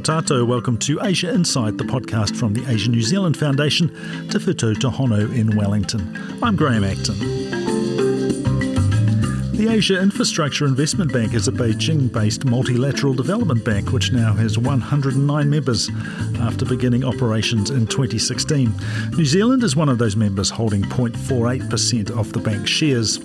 Kia ora. Welcome to Asia Insight, the podcast from the Asia New Zealand Foundation Te Whītau Tūhono in Wellington. I'm Graham Acton. The Asia Infrastructure Investment Bank is a Beijing based multilateral development bank which now has 109 members after beginning operations in 2016. New Zealand is one of those members holding 0.48% of the bank's shares.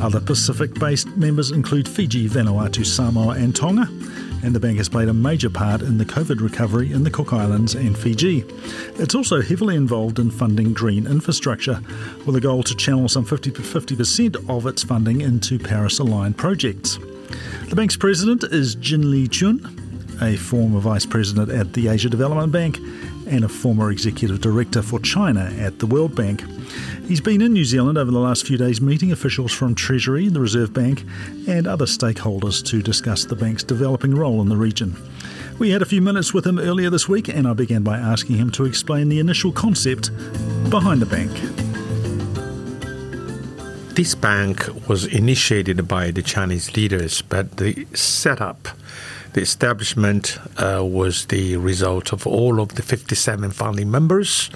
Other Pacific based members include Fiji, Vanuatu, Samoa, and Tonga and the bank has played a major part in the COVID recovery in the Cook Islands and Fiji. It's also heavily involved in funding green infrastructure, with a goal to channel some 50 percent of its funding into Paris aligned projects. The bank's president is Jin Liqun, a former vice president at the Asia Development Bank and a former executive director for China at the World Bank. He's been in New Zealand over the last few days meeting officials from Treasury, the Reserve Bank, and other stakeholders to discuss the bank's developing role in the region. We had a few minutes with him earlier this week, and I began by asking him to explain the initial concept behind the bank. This bank was initiated by the Chinese leaders, but the setup the establishment uh, was the result of all of the 57 founding members.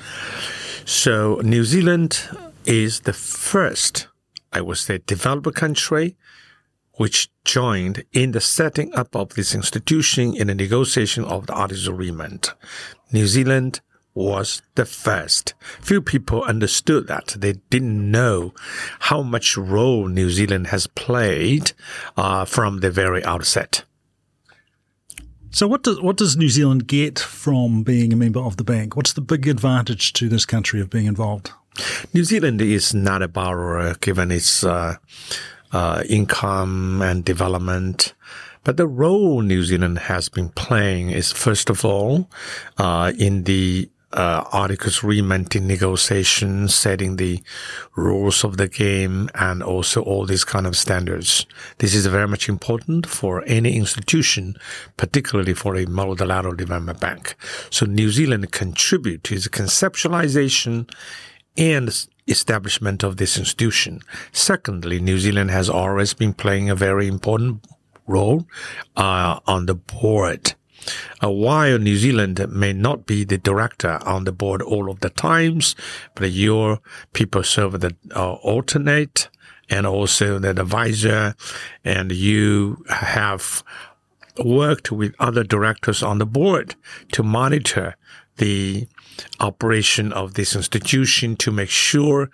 So New Zealand is the first, I would say, developed country which joined in the setting up of this institution in the negotiation of the Articles Agreement. New Zealand was the first. Few people understood that. They didn't know how much role New Zealand has played uh, from the very outset. So, what does what does New Zealand get from being a member of the bank? What's the big advantage to this country of being involved? New Zealand is not a borrower given its uh, uh, income and development. But the role New Zealand has been playing is, first of all, uh, in the uh, articles rementing negotiations, setting the rules of the game, and also all these kind of standards. This is very much important for any institution, particularly for a multilateral development bank. So New Zealand contribute to the conceptualization and establishment of this institution. Secondly, New Zealand has always been playing a very important role uh, on the board while New Zealand may not be the director on the board all of the times, but your people serve the uh, alternate and also the advisor, and you have worked with other directors on the board to monitor the operation of this institution to make sure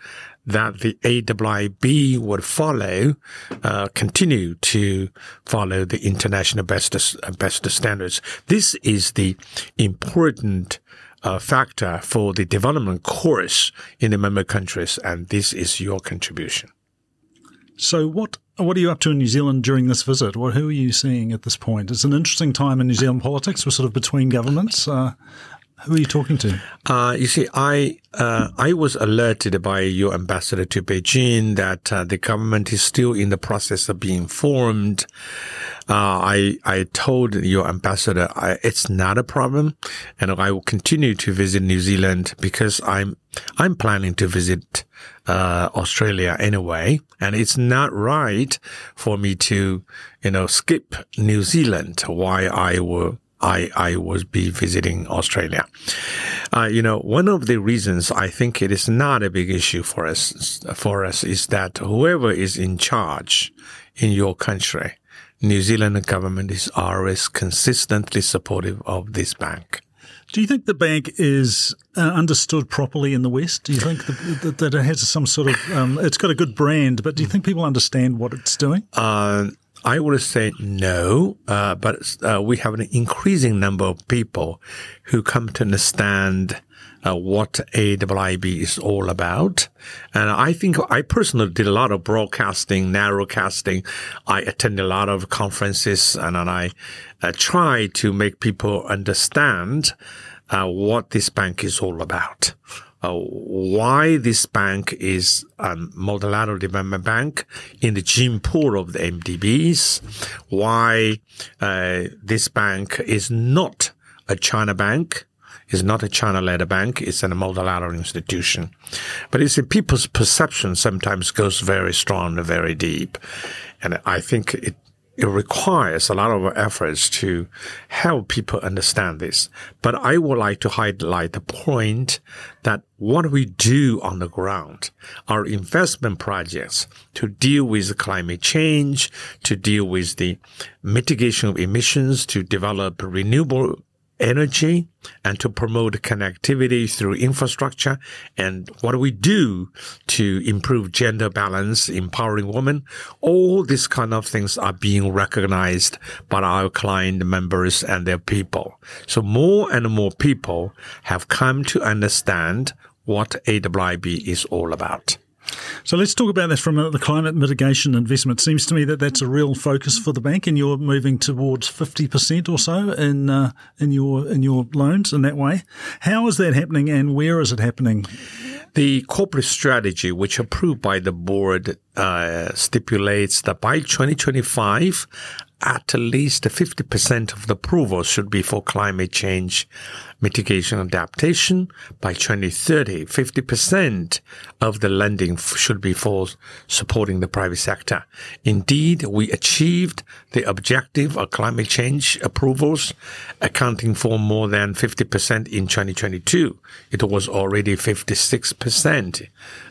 that the AIIB would follow, uh, continue to follow the international best, best standards. This is the important uh, factor for the development course in the member countries, and this is your contribution. So, what what are you up to in New Zealand during this visit? What, who are you seeing at this point? It's an interesting time in New Zealand politics. We're sort of between governments. Uh, who are you talking to? Uh, you see, I uh, I was alerted by your ambassador to Beijing that uh, the government is still in the process of being formed. Uh, I I told your ambassador I, it's not a problem, and I will continue to visit New Zealand because I'm I'm planning to visit uh, Australia anyway, and it's not right for me to you know skip New Zealand while I will I, I was be visiting Australia. Uh, you know, one of the reasons I think it is not a big issue for us, for us is that whoever is in charge in your country, New Zealand government is always consistently supportive of this bank. Do you think the bank is uh, understood properly in the West? Do you think that, that, it has some sort of, um, it's got a good brand, but do you think people understand what it's doing? Uh, I would say no, uh, but uh, we have an increasing number of people who come to understand uh, what AIIB is all about. And I think I personally did a lot of broadcasting, narrowcasting. I attended a lot of conferences and, and I uh, try to make people understand uh, what this bank is all about uh, why this bank is a multilateral development bank in the gene pool of the MDBs, why uh, this bank is not a China bank, is not a China-led bank, it's a multilateral institution. But it's people's perception sometimes goes very strong and very deep. And I think it it requires a lot of efforts to help people understand this. But I would like to highlight the point that what we do on the ground, our investment projects to deal with climate change, to deal with the mitigation of emissions, to develop renewable energy and to promote connectivity through infrastructure and what do we do to improve gender balance, empowering women. All these kind of things are being recognized by our client members and their people. So more and more people have come to understand what AIIB is all about. So let's talk about this from the climate mitigation investment. It Seems to me that that's a real focus for the bank, and you're moving towards fifty percent or so in uh, in your in your loans in that way. How is that happening, and where is it happening? The corporate strategy, which approved by the board, uh, stipulates that by 2025, at least 50% of the approvals should be for climate change mitigation adaptation. By 2030, 50% of the lending should be for supporting the private sector. Indeed, we achieved the objective of climate change approvals, accounting for more than 50% in 2022. It was already 56%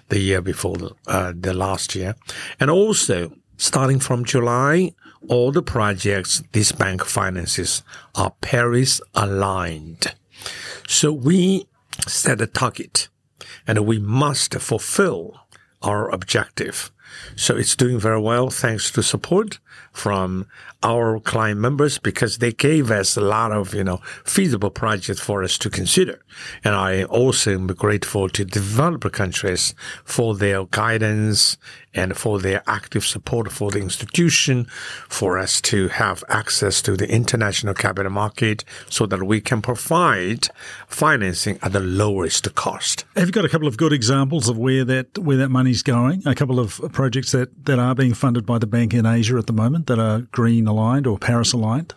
the year before uh, the last year. And also, starting from July, all the projects this bank finances are Paris aligned. So we set a target and we must fulfill our objective. So it's doing very well thanks to support from our client members because they gave us a lot of, you know, feasible projects for us to consider. And I also am grateful to developer countries for their guidance and for their active support for the institution, for us to have access to the international capital market so that we can provide financing at the lowest cost. Have you got a couple of good examples of where that where that money's going? A couple of projects that, that are being funded by the bank in Asia at the moment that are green aligned or Paris aligned?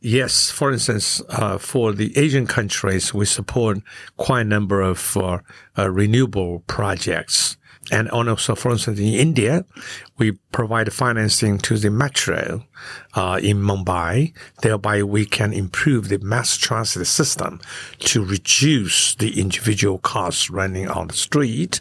Yes, for instance, uh, for the Asian countries, we support quite a number of uh, uh, renewable projects. And also, for instance, in India, we provide financing to the metro uh, in Mumbai. Thereby, we can improve the mass transit system to reduce the individual costs running on the street.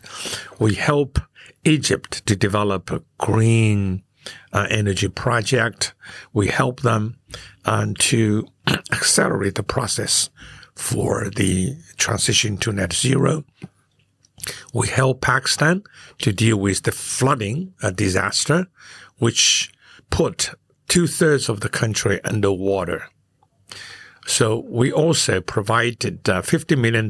We help Egypt to develop a green uh, energy project. We help them um, to accelerate the process for the transition to net zero. We help Pakistan to deal with the flooding uh, disaster, which put two thirds of the country underwater. So we also provided uh, $50 million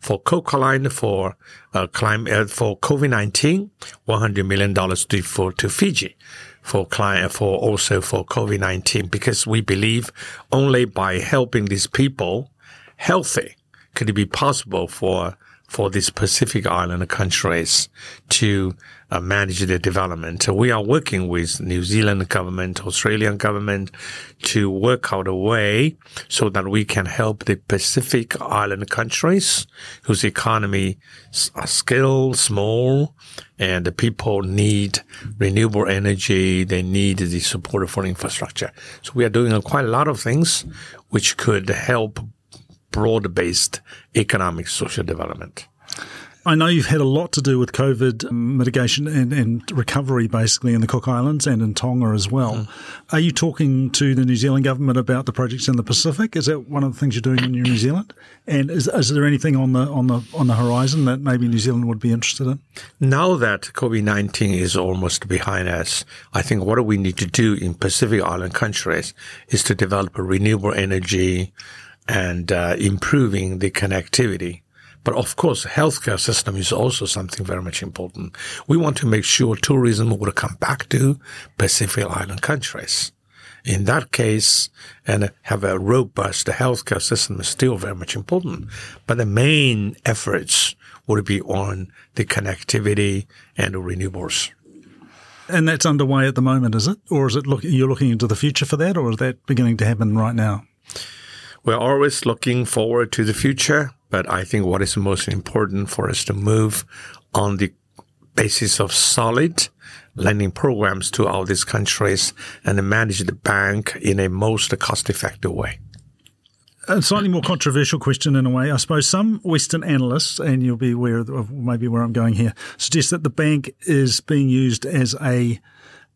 for Cook Island for uh, climate, uh, for COVID-19, $100 million to, for, to Fiji for client, for also for COVID-19, because we believe only by helping these people healthy could it be possible for for these Pacific Island countries to uh, manage their development. We are working with New Zealand government, Australian government to work out a way so that we can help the Pacific Island countries whose economy are still small and the people need renewable energy. They need the support for infrastructure. So we are doing quite a lot of things which could help broad-based economic social development. I know you've had a lot to do with COVID mitigation and, and recovery, basically, in the Cook Islands and in Tonga as well. Mm. Are you talking to the New Zealand government about the projects in the Pacific? Is that one of the things you're doing in New Zealand? And is, is there anything on the on the on the horizon that maybe New Zealand would be interested in? Now that COVID nineteen is almost behind us, I think what we need to do in Pacific Island countries is to develop renewable energy and uh, improving the connectivity but of course, healthcare system is also something very much important. We want to make sure tourism would come back to Pacific Island countries. In that case, and have a robust healthcare system is still very much important. But the main efforts would be on the connectivity and the renewables. And that's underway at the moment, is it? Or is it look, you're looking into the future for that, or is that beginning to happen right now? We're always looking forward to the future. But I think what is most important for us to move on the basis of solid lending programs to all these countries and manage the bank in a most cost effective way. A slightly more controversial question in a way. I suppose some Western analysts, and you'll be aware of maybe where I'm going here, suggest that the bank is being used as a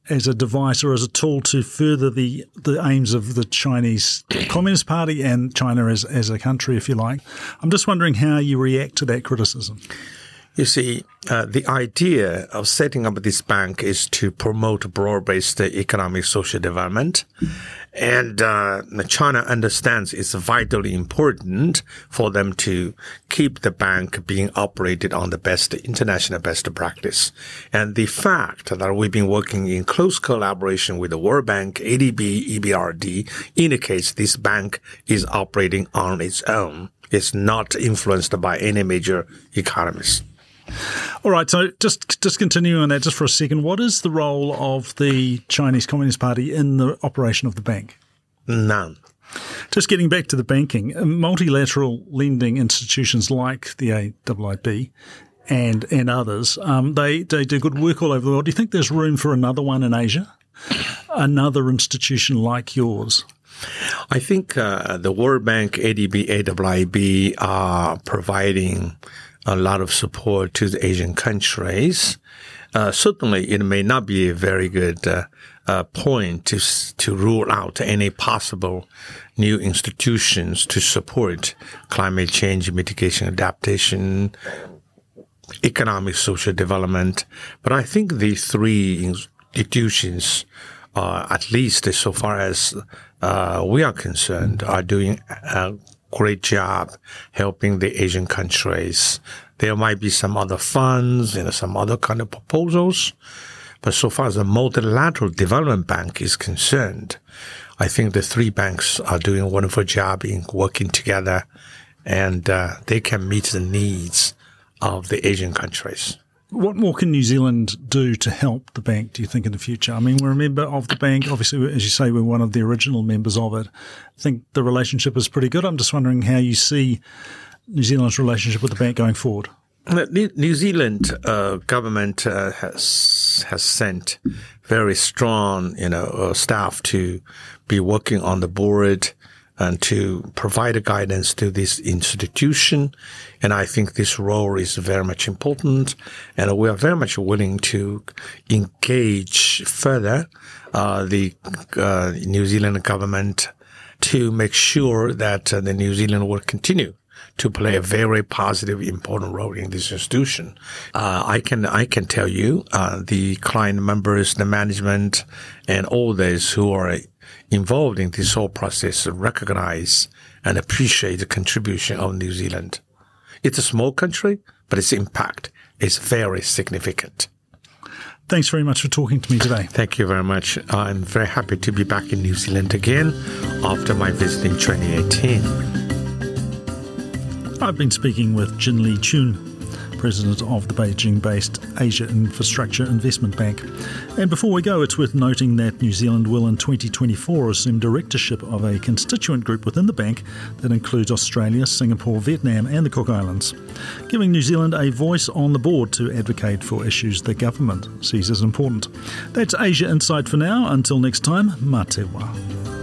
as a device or as a tool to further the, the aims of the Chinese Communist Party and China as, as a country, if you like. I'm just wondering how you react to that criticism. You see, uh, the idea of setting up this bank is to promote broad-based economic social development. And uh, China understands it's vitally important for them to keep the bank being operated on the best international best practice. And the fact that we've been working in close collaboration with the World Bank, ADB, EBRD indicates this bank is operating on its own. It's not influenced by any major economies. All right, so just just continuing on that just for a second, what is the role of the Chinese Communist Party in the operation of the bank? None. Just getting back to the banking, uh, multilateral lending institutions like the AIIB and and others, um, they they do good work all over the world. Do you think there's room for another one in Asia, another institution like yours? I think uh, the World Bank, ADB, AIIB are providing a lot of support to the Asian countries. Uh, certainly, it may not be a very good uh, uh, point to to rule out any possible new institutions to support climate change mitigation, adaptation, economic, social development. But I think the three institutions, uh, at least so far as uh, we are concerned, are doing great job helping the Asian countries. There might be some other funds and some other kind of proposals. But so far as the multilateral development bank is concerned, I think the three banks are doing a wonderful job in working together and uh, they can meet the needs of the Asian countries. What more can New Zealand do to help the bank, do you think, in the future? I mean, we're a member of the bank. Obviously, as you say, we're one of the original members of it. I think the relationship is pretty good. I'm just wondering how you see New Zealand's relationship with the bank going forward. New Zealand uh, government uh, has has sent very strong, you know, uh, staff to be working on the board and to provide guidance to this institution. And I think this role is very much important. And we are very much willing to engage further uh, the uh, New Zealand government to make sure that uh, the New Zealand will continue to play a very positive, important role in this institution. Uh, I can I can tell you, uh, the client members, the management, and all those who are involved in this whole process recognize and appreciate the contribution of New Zealand. It's a small country, but its impact is very significant. Thanks very much for talking to me today. Thank you very much. I'm very happy to be back in New Zealand again after my visit in 2018. I've been speaking with Jin Liqun, president of the Beijing based Asia Infrastructure Investment Bank. And before we go, it's worth noting that New Zealand will in 2024 assume directorship of a constituent group within the bank that includes Australia, Singapore, Vietnam, and the Cook Islands, giving New Zealand a voice on the board to advocate for issues the government sees as important. That's Asia Insight for now. Until next time, Matewa.